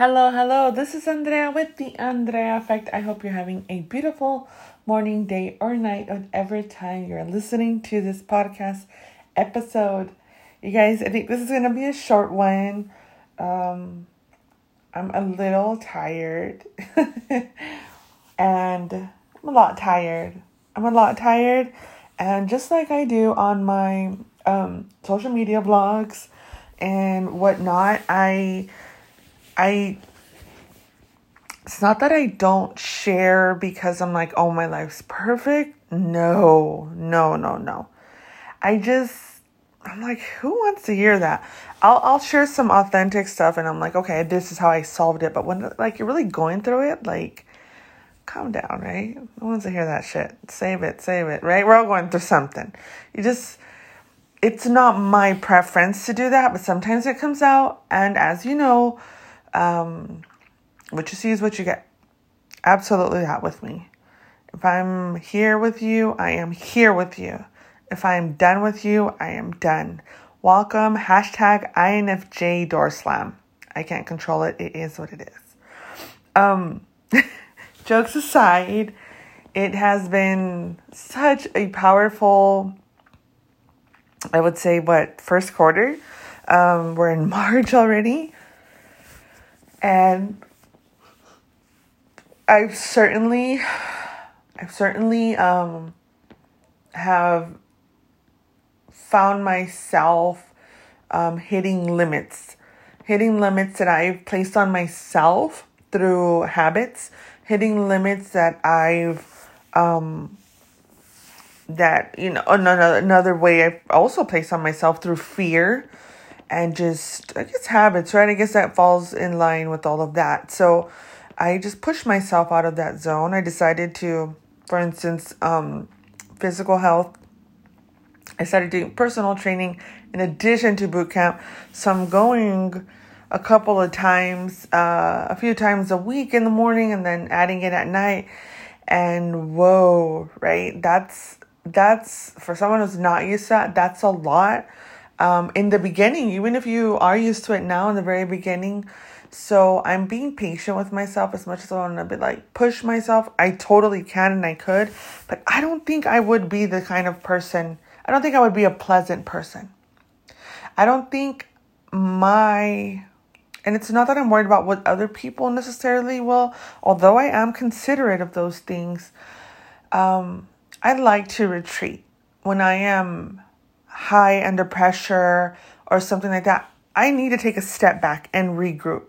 Hello, hello. This is Andrea with the Andrea Effect. I hope you're having a beautiful morning, day, or night, whatever time you're listening to this podcast episode. You guys, I think this is going to be a short one. Um, I'm a little tired. and I'm a lot tired. I'm a lot tired. And just like I do on my um, social media blogs and whatnot, I I it's not that I don't share because I'm like, oh, my life's perfect. No, no, no, no. I just, I'm like, who wants to hear that? I'll, I'll share some authentic stuff and I'm like, okay, this is how I solved it. But when, like, you're really going through it, like, calm down, right? No wants to hear that shit. Save it, save it, right? We're all going through something. You just, it's not my preference to do that, but sometimes it comes out. And as you know, um, what you see is what you get. Absolutely that with me. If I'm here with you, I am here with you. If I am done with you, I am done. Welcome, hashtag INFJ door slam. I can't control it. It is what it is. Um, jokes aside, it has been such a powerful, I would say, what, first quarter? Um, we're in March already. And I've certainly, I've certainly um, have found myself um, hitting limits, hitting limits that I've placed on myself through habits, hitting limits that I've um, that you know another another way I've also placed on myself through fear and just I guess habits, right? I guess that falls in line with all of that. So I just pushed myself out of that zone. I decided to, for instance, um, physical health. I started doing personal training in addition to boot camp. So I'm going a couple of times, uh, a few times a week in the morning, and then adding it at night. And whoa, right? That's that's for someone who's not used to that. That's a lot um, in the beginning, even if you are used to it now in the very beginning. So I'm being patient with myself as much as I want to be like push myself. I totally can and I could, but I don't think I would be the kind of person, I don't think I would be a pleasant person. I don't think my, and it's not that I'm worried about what other people necessarily will, although I am considerate of those things. Um, I like to retreat when I am high under pressure or something like that, I need to take a step back and regroup.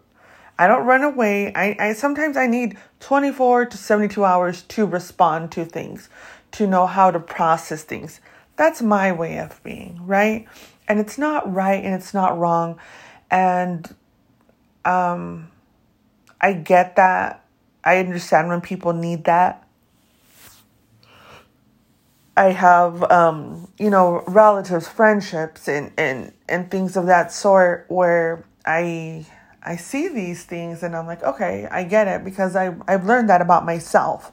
I don't run away. I, I sometimes I need 24 to 72 hours to respond to things, to know how to process things. That's my way of being, right? And it's not right and it's not wrong. And um I get that. I understand when people need that. I have, um, you know, relatives, friendships, and, and, and things of that sort where I I see these things and I'm like, okay, I get it because I I've learned that about myself,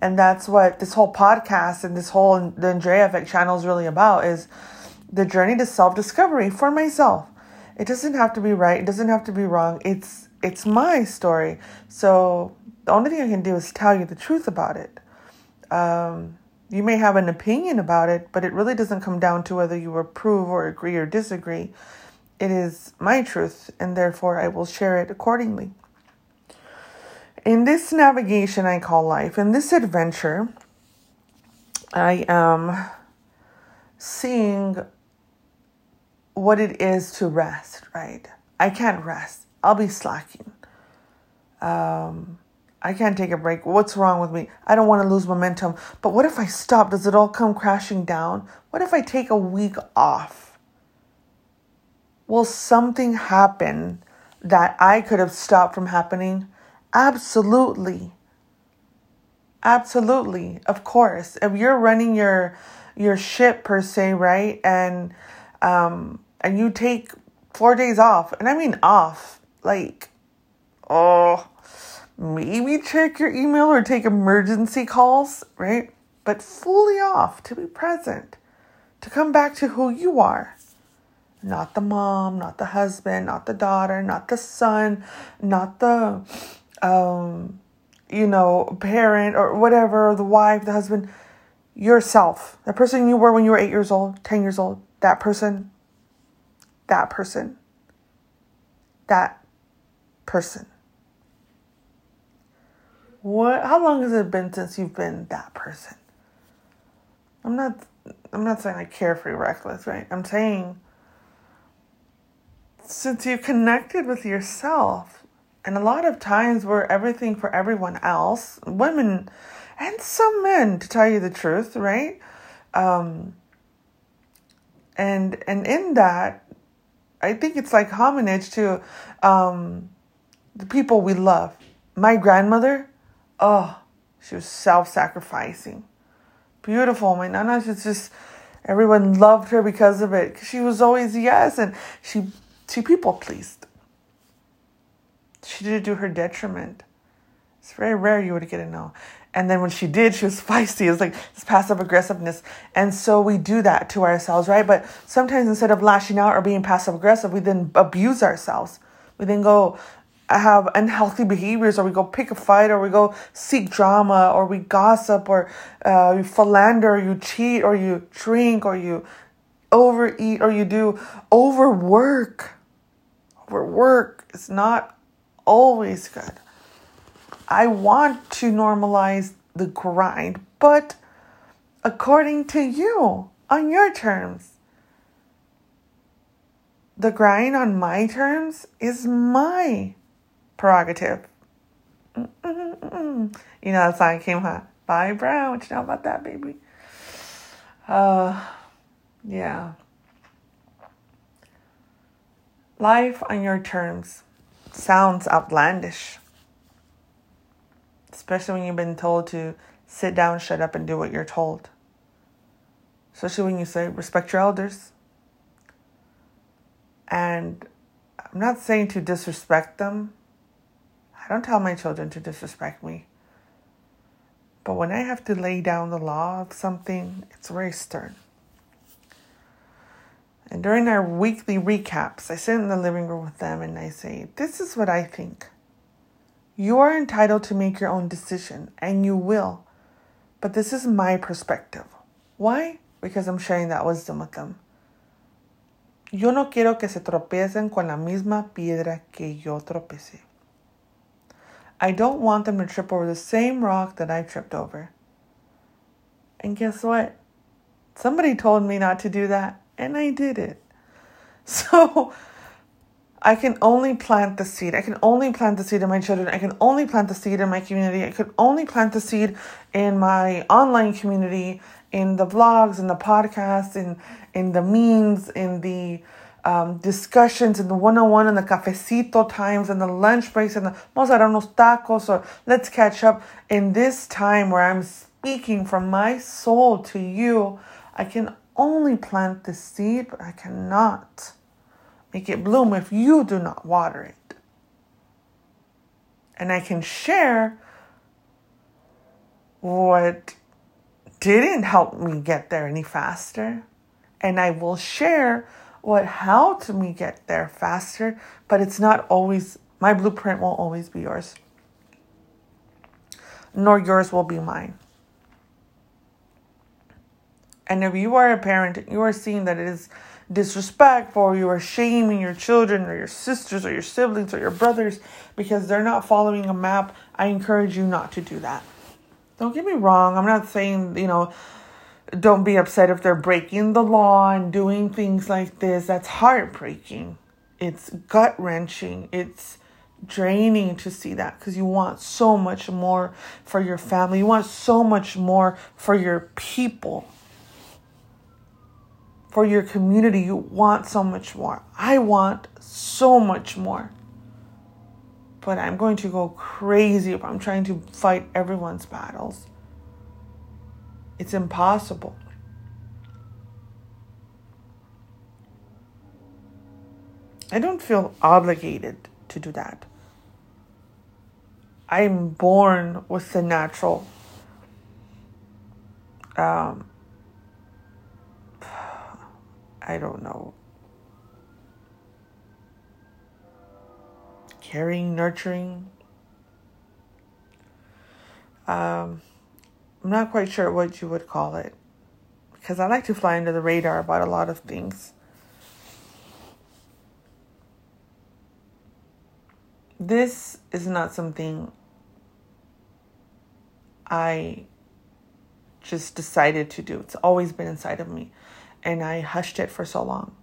and that's what this whole podcast and this whole the Andrea Effect channel is really about is the journey to self discovery for myself. It doesn't have to be right. It doesn't have to be wrong. It's it's my story. So the only thing I can do is tell you the truth about it. Um, you may have an opinion about it, but it really doesn't come down to whether you approve or agree or disagree. It is my truth, and therefore I will share it accordingly. In this navigation I call life, in this adventure, I am seeing what it is to rest, right? I can't rest. I'll be slacking. Um, I can't take a break. What's wrong with me? I don't want to lose momentum. But what if I stop? Does it all come crashing down? What if I take a week off? Will something happen that I could have stopped from happening? Absolutely. Absolutely. Of course. If you're running your your ship per se, right? And um and you take 4 days off. And I mean off. Like oh maybe check your email or take emergency calls, right? But fully off to be present, to come back to who you are. not the mom, not the husband, not the daughter, not the son, not the, um, you know, parent or whatever, the wife, the husband, yourself. The person you were when you were eight years old, 10 years old, that person, that person, that person. What, how long has it been since you've been that person? I'm not, I'm not saying like carefree reckless, right? I'm saying since you've connected with yourself, and a lot of times we're everything for everyone else, women and some men, to tell you the truth, right? Um, and and in that, I think it's like homage to um, the people we love. My grandmother, oh, she was self-sacrificing, beautiful. My nana, she's just everyone loved her because of it. She was always yes, and she she people pleased. She didn't do her detriment. It's very rare you would get to know. And then when she did, she was feisty. It was like this passive aggressiveness. And so we do that to ourselves, right? But sometimes instead of lashing out or being passive aggressive, we then abuse ourselves. We then go have unhealthy behaviors or we go pick a fight or we go seek drama or we gossip or uh, you philander or you cheat or you drink or you overeat or you do overwork where work is not always good. I want to normalize the grind, but according to you, on your terms. The grind on my terms is my prerogative. Mm-mm-mm. You know that song came hot. Bobby Brown, what you know about that, baby? Uh, yeah. Life on your terms sounds outlandish, especially when you've been told to sit down, shut up, and do what you're told. Especially when you say respect your elders. And I'm not saying to disrespect them. I don't tell my children to disrespect me. But when I have to lay down the law of something, it's very stern. And during our weekly recaps, I sit in the living room with them and I say, This is what I think. You are entitled to make your own decision, and you will. But this is my perspective. Why? Because I'm sharing that wisdom with them. Yo no quiero que se tropiecen con la misma piedra que yo tropecé. I don't want them to trip over the same rock that I tripped over. And guess what? Somebody told me not to do that and I did it. So I can only plant the seed. I can only plant the seed in my children. I can only plant the seed in my community. I could only plant the seed in my online community, in the vlogs, in the podcasts, in in the memes, in the um, discussions, in the one-on-one, in the cafecito times, and the lunch breaks, and the vamos a unos tacos, or let's catch up. In this time where I'm speaking from my soul to you, I can only plant the seed, but I cannot make it bloom if you do not water it. And I can share what didn't help me get there any faster. And I will share what helped me get there faster, but it's not always, my blueprint won't always be yours, nor yours will be mine. And if you are a parent, you are seeing that it is disrespectful, you are shaming your children or your sisters or your siblings or your brothers because they're not following a map, I encourage you not to do that. Don't get me wrong, I'm not saying, you know, don't be upset if they're breaking the law and doing things like this. That's heartbreaking. It's gut wrenching. It's draining to see that because you want so much more for your family. You want so much more for your people for your community, you want so much more. I want so much more. But I'm going to go crazy if I'm trying to fight everyone's battles. It's impossible. I don't feel obligated to do that. I'm born with the natural um, I don't know. Caring, nurturing. Um, I'm not quite sure what you would call it because I like to fly under the radar about a lot of things. This is not something I just decided to do. It's always been inside of me. And I hushed it for so long.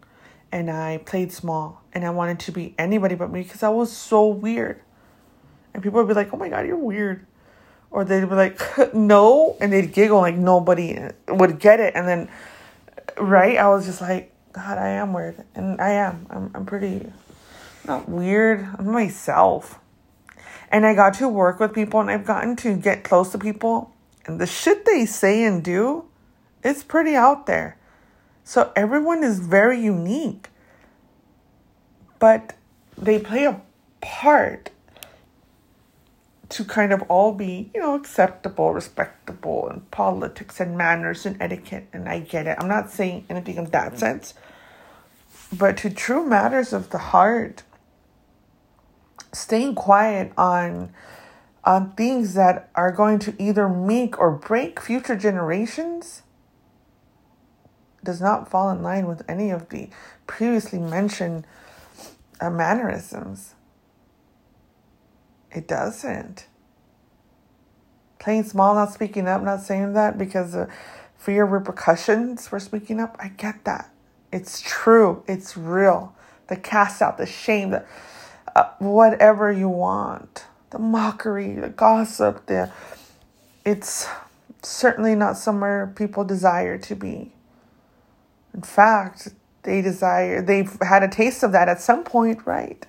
And I played small. And I wanted to be anybody but me because I was so weird. And people would be like, oh my God, you're weird. Or they'd be like, no. And they'd giggle like nobody would get it. And then, right, I was just like, God, I am weird. And I am. I'm, I'm pretty not weird. I'm myself. And I got to work with people and I've gotten to get close to people. And the shit they say and do, it's pretty out there. So everyone is very unique. But they play a part to kind of all be, you know, acceptable, respectable, and politics and manners and etiquette. And I get it. I'm not saying anything in that sense. But to true matters of the heart, staying quiet on on things that are going to either make or break future generations does not fall in line with any of the previously mentioned uh, mannerisms. It doesn't. Playing small, not speaking up, not saying that because of fear repercussions for speaking up. I get that. It's true. It's real. The cast out, the shame, the uh, whatever you want. The mockery, the gossip, the it's certainly not somewhere people desire to be. In fact, they desire they've had a taste of that at some point, right?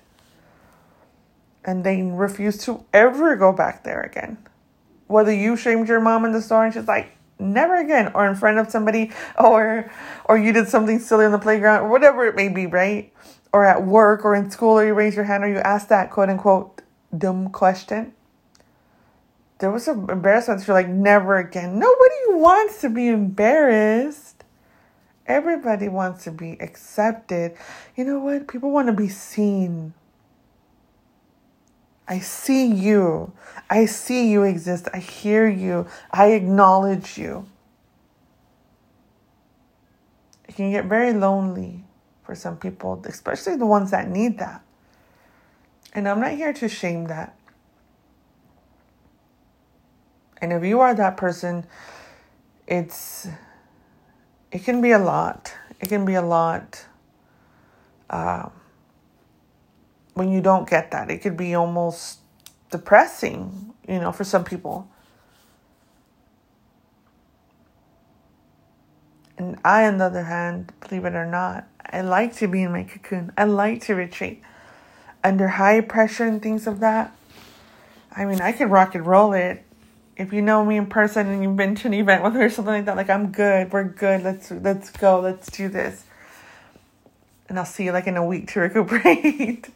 And they refuse to ever go back there again. Whether you shamed your mom in the store and she's like, never again, or in front of somebody, or or you did something silly on the playground, or whatever it may be, right? or at work or in school or you raise your hand or you ask that quote unquote dumb question, there was some embarrassment. You're like, never again. Nobody wants to be embarrassed. Everybody wants to be accepted. You know what? People want to be seen. I see you. I see you exist. I hear you. I acknowledge you. It can get very lonely for some people, especially the ones that need that. And I'm not here to shame that. And if you are that person, it's it can be a lot. It can be a lot um, when you don't get that. It could be almost depressing, you know, for some people. And I, on the other hand, believe it or not, I like to be in my cocoon. I like to retreat under high pressure and things of that. I mean, I could rock and roll it. If you know me in person and you've been to an event with me or something like that, like I'm good, we're good. Let's let's go. Let's do this. And I'll see you like in a week to recuperate.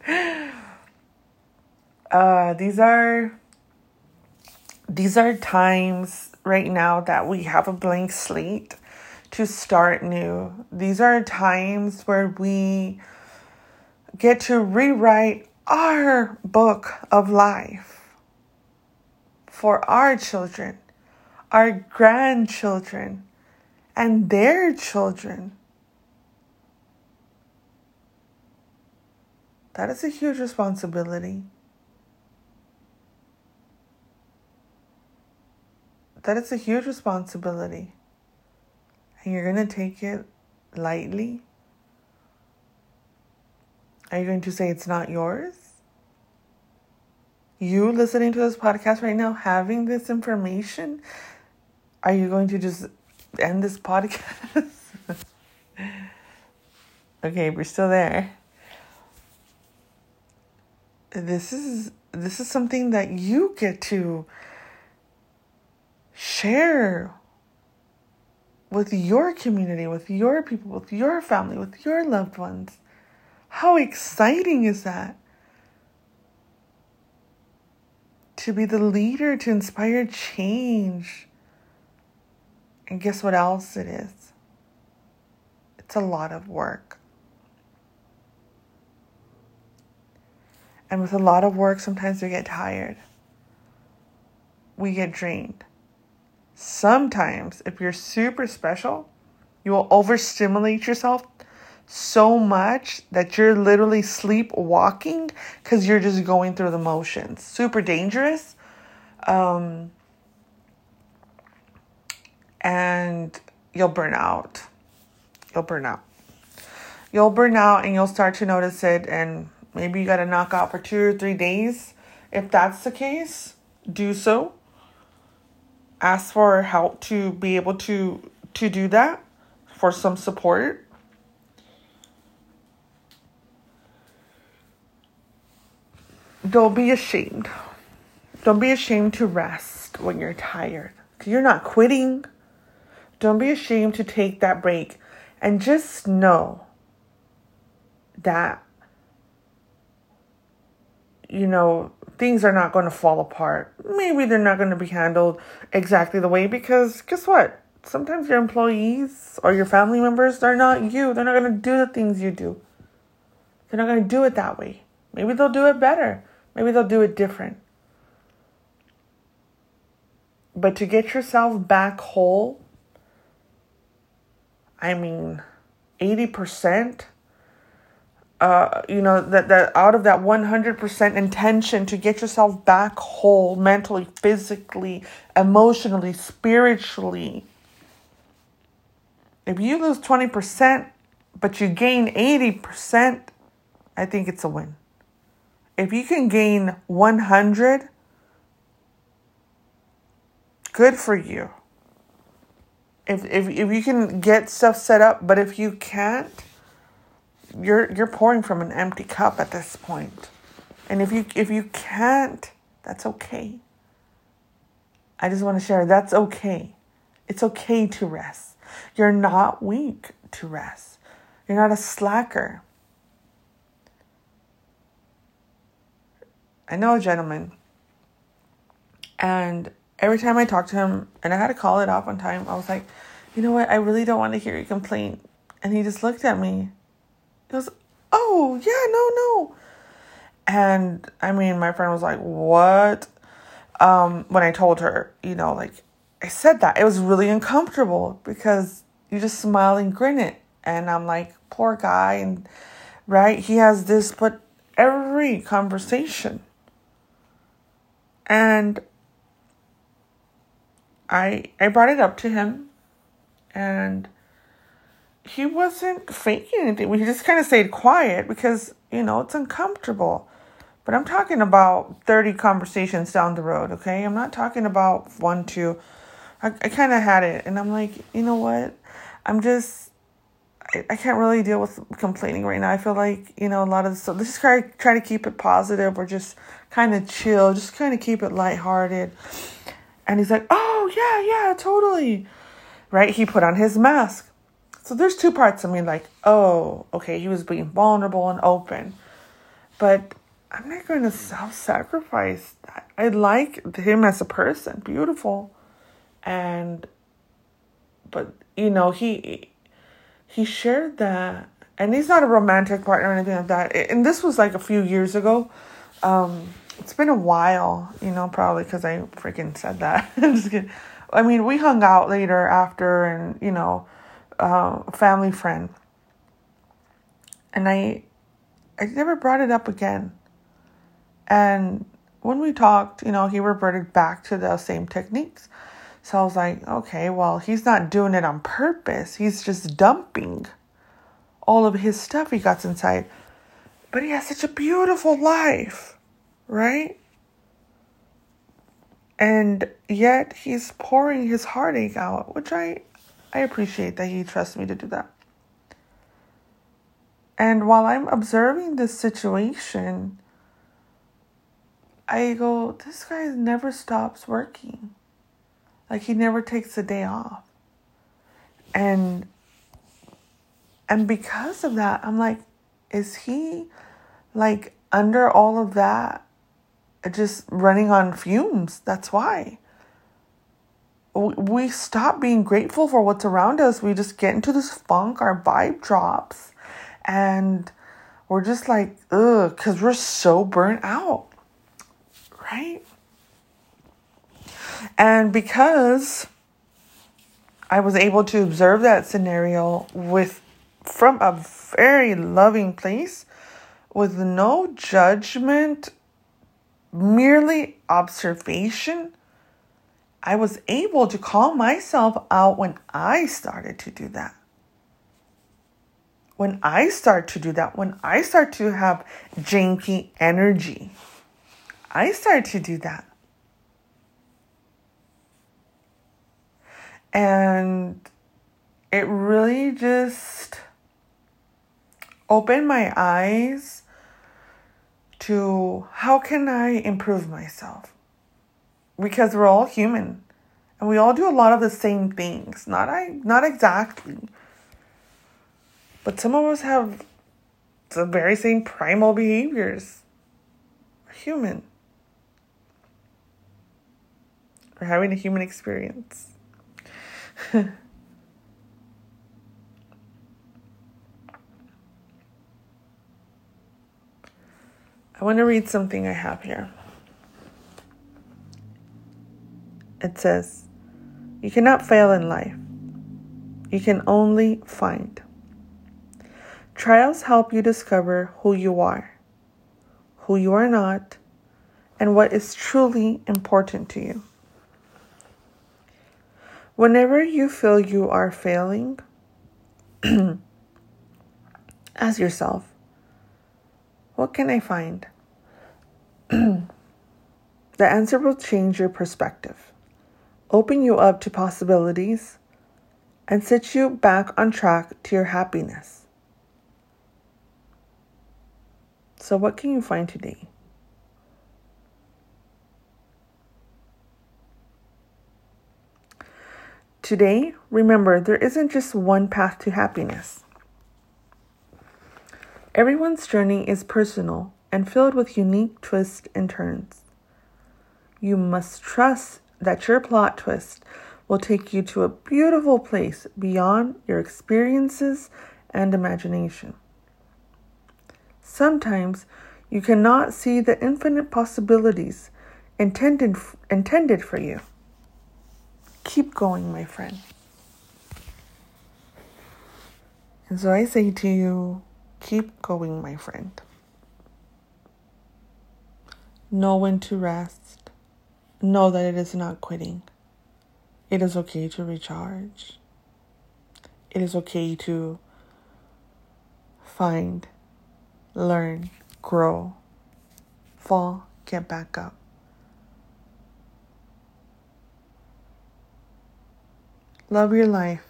uh, these are these are times right now that we have a blank slate to start new. These are times where we get to rewrite our book of life for our children, our grandchildren, and their children. That is a huge responsibility. That is a huge responsibility and you're going to take it lightly? Are you going to say it's not yours? You listening to this podcast right now, having this information, are you going to just end this podcast? okay, we're still there. This is this is something that you get to share with your community, with your people, with your family, with your loved ones. How exciting is that? To be the leader, to inspire change. And guess what else it is? It's a lot of work. And with a lot of work, sometimes we get tired. We get drained. Sometimes, if you're super special, you will overstimulate yourself so much that you're literally sleepwalking because you're just going through the motions. Super dangerous. Um, and you'll burn out. You'll burn out. You'll burn out and you'll start to notice it, and maybe you got to knock out for two or three days. If that's the case, do so. Ask for help to be able to to do that, for some support. Don't be ashamed. Don't be ashamed to rest when you're tired. You're not quitting. Don't be ashamed to take that break and just know that, you know, things are not going to fall apart. Maybe they're not going to be handled exactly the way because guess what? Sometimes your employees or your family members, they're not you. They're not going to do the things you do. They're not going to do it that way. Maybe they'll do it better. Maybe they'll do it different. But to get yourself back whole, I mean, 80%, uh, you know, that, that out of that 100% intention to get yourself back whole mentally, physically, emotionally, spiritually, if you lose 20%, but you gain 80%, I think it's a win. If you can gain 100, good for you. If, if, if you can get stuff set up, but if you can't, you're you're pouring from an empty cup at this point. And if you if you can't, that's okay. I just want to share that's okay. It's okay to rest. You're not weak to rest. You're not a slacker. I know a gentleman and every time I talked to him, and I had to call it off on time, I was like, you know what? I really don't want to hear you complain. And he just looked at me. He goes, oh, yeah, no, no. And I mean, my friend was like, what? Um, when I told her, you know, like, I said that. It was really uncomfortable because you just smile and grin it. And I'm like, poor guy. And right, he has this, but every conversation. And I I brought it up to him and he wasn't faking anything. He just kind of stayed quiet because, you know, it's uncomfortable. But I'm talking about 30 conversations down the road, okay? I'm not talking about one, two. I, I kind of had it. And I'm like, you know what? I'm just, I, I can't really deal with complaining right now. I feel like, you know, a lot of the stuff, just try, try to keep it positive or just kind of chill, just kind of keep it lighthearted. And he's like, oh, yeah, yeah, totally. Right? He put on his mask. So there's two parts of me like, oh, okay, he was being vulnerable and open. But I'm not going to self sacrifice that. I like him as a person, beautiful. And, but, you know, he, he shared that. And he's not a romantic partner or anything like that. And this was like a few years ago. Um, it's been a while, you know, probably because I freaking said that. just kidding. I mean, we hung out later after, and you know, uh, family friend, and I, I never brought it up again. And when we talked, you know, he reverted back to the same techniques. So I was like, okay, well, he's not doing it on purpose. He's just dumping all of his stuff he got inside. But he has such a beautiful life right? And yet he's pouring his heartache out, which I I appreciate that he trusts me to do that. And while I'm observing this situation, I go, this guy never stops working. Like he never takes a day off. And and because of that, I'm like, is he like under all of that just running on fumes. That's why. We stop being grateful for what's around us. We just get into this funk, our vibe drops, and we're just like, ugh, because we're so burnt out, right? And because I was able to observe that scenario with from a very loving place with no judgment, merely observation, I was able to call myself out when I started to do that. When I start to do that, when I start to have janky energy, I start to do that. And it really just opened my eyes to how can I improve myself? Because we're all human and we all do a lot of the same things. Not I not exactly. But some of us have the very same primal behaviors. We're human. We're having a human experience. I want to read something I have here. It says, You cannot fail in life, you can only find. Trials help you discover who you are, who you are not, and what is truly important to you. Whenever you feel you are failing, ask yourself, what can I find? the answer will change your perspective, open you up to possibilities, and set you back on track to your happiness. So, what can you find today? Today, remember there isn't just one path to happiness. Everyone's journey is personal and filled with unique twists and turns. You must trust that your plot twist will take you to a beautiful place beyond your experiences and imagination. Sometimes you cannot see the infinite possibilities intended, intended for you. Keep going, my friend. And so I say to you, keep going, my friend. Know when to rest. Know that it is not quitting. It is okay to recharge. It is okay to find, learn, grow, fall, get back up. Love your life.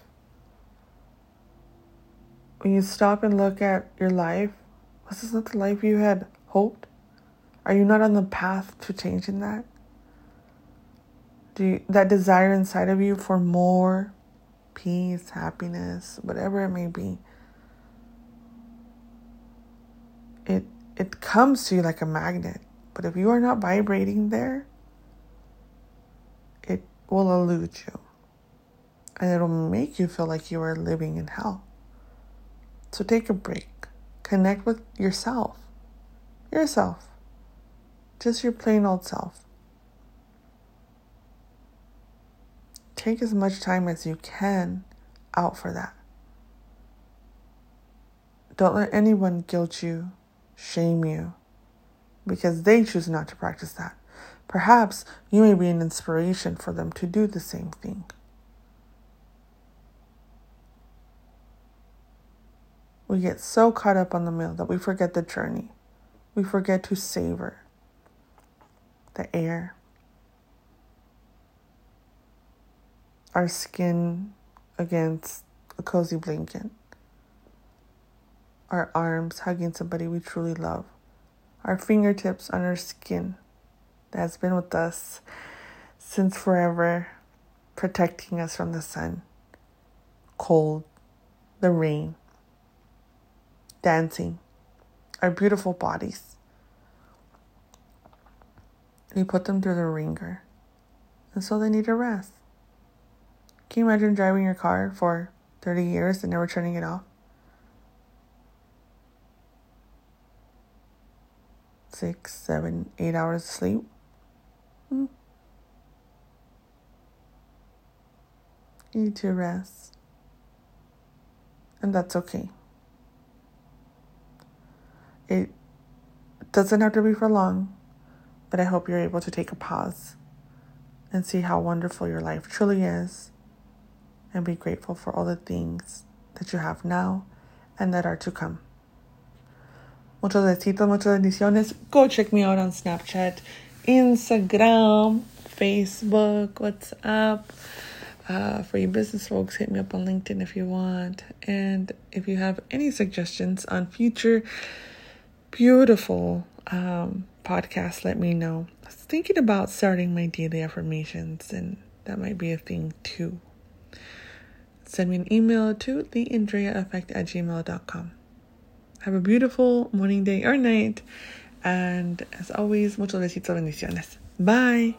When you stop and look at your life, was this not the life you had hoped? Are you not on the path to changing that? Do that desire inside of you for more peace, happiness, whatever it may be, it it comes to you like a magnet. But if you are not vibrating there, it will elude you and it'll make you feel like you are living in hell. So take a break, connect with yourself, yourself, just your plain old self. Take as much time as you can out for that. Don't let anyone guilt you, shame you, because they choose not to practice that. Perhaps you may be an inspiration for them to do the same thing. We get so caught up on the meal that we forget the journey. We forget to savor the air, our skin against a cozy blanket, our arms hugging somebody we truly love, our fingertips on our skin that has been with us since forever, protecting us from the sun, cold, the rain dancing, our beautiful bodies. We put them through the ringer, and so they need a rest. Can you imagine driving your car for 30 years and never turning it off? six, seven, eight hours of sleep. Hmm. You need to rest. And that's okay. It doesn't have to be for long, but I hope you're able to take a pause and see how wonderful your life truly is and be grateful for all the things that you have now and that are to come. Muchos besitos, muchas bendiciones. Go check me out on Snapchat, Instagram, Facebook, WhatsApp. Uh, for you business folks, hit me up on LinkedIn if you want. And if you have any suggestions on future beautiful um, podcasts, let me know. I was thinking about starting my daily affirmations, and that might be a thing too. Send me an email to theandreaeffect at gmail.com. Have a beautiful morning, day, or night. And as always, muchos besitos, bendiciones. Bye.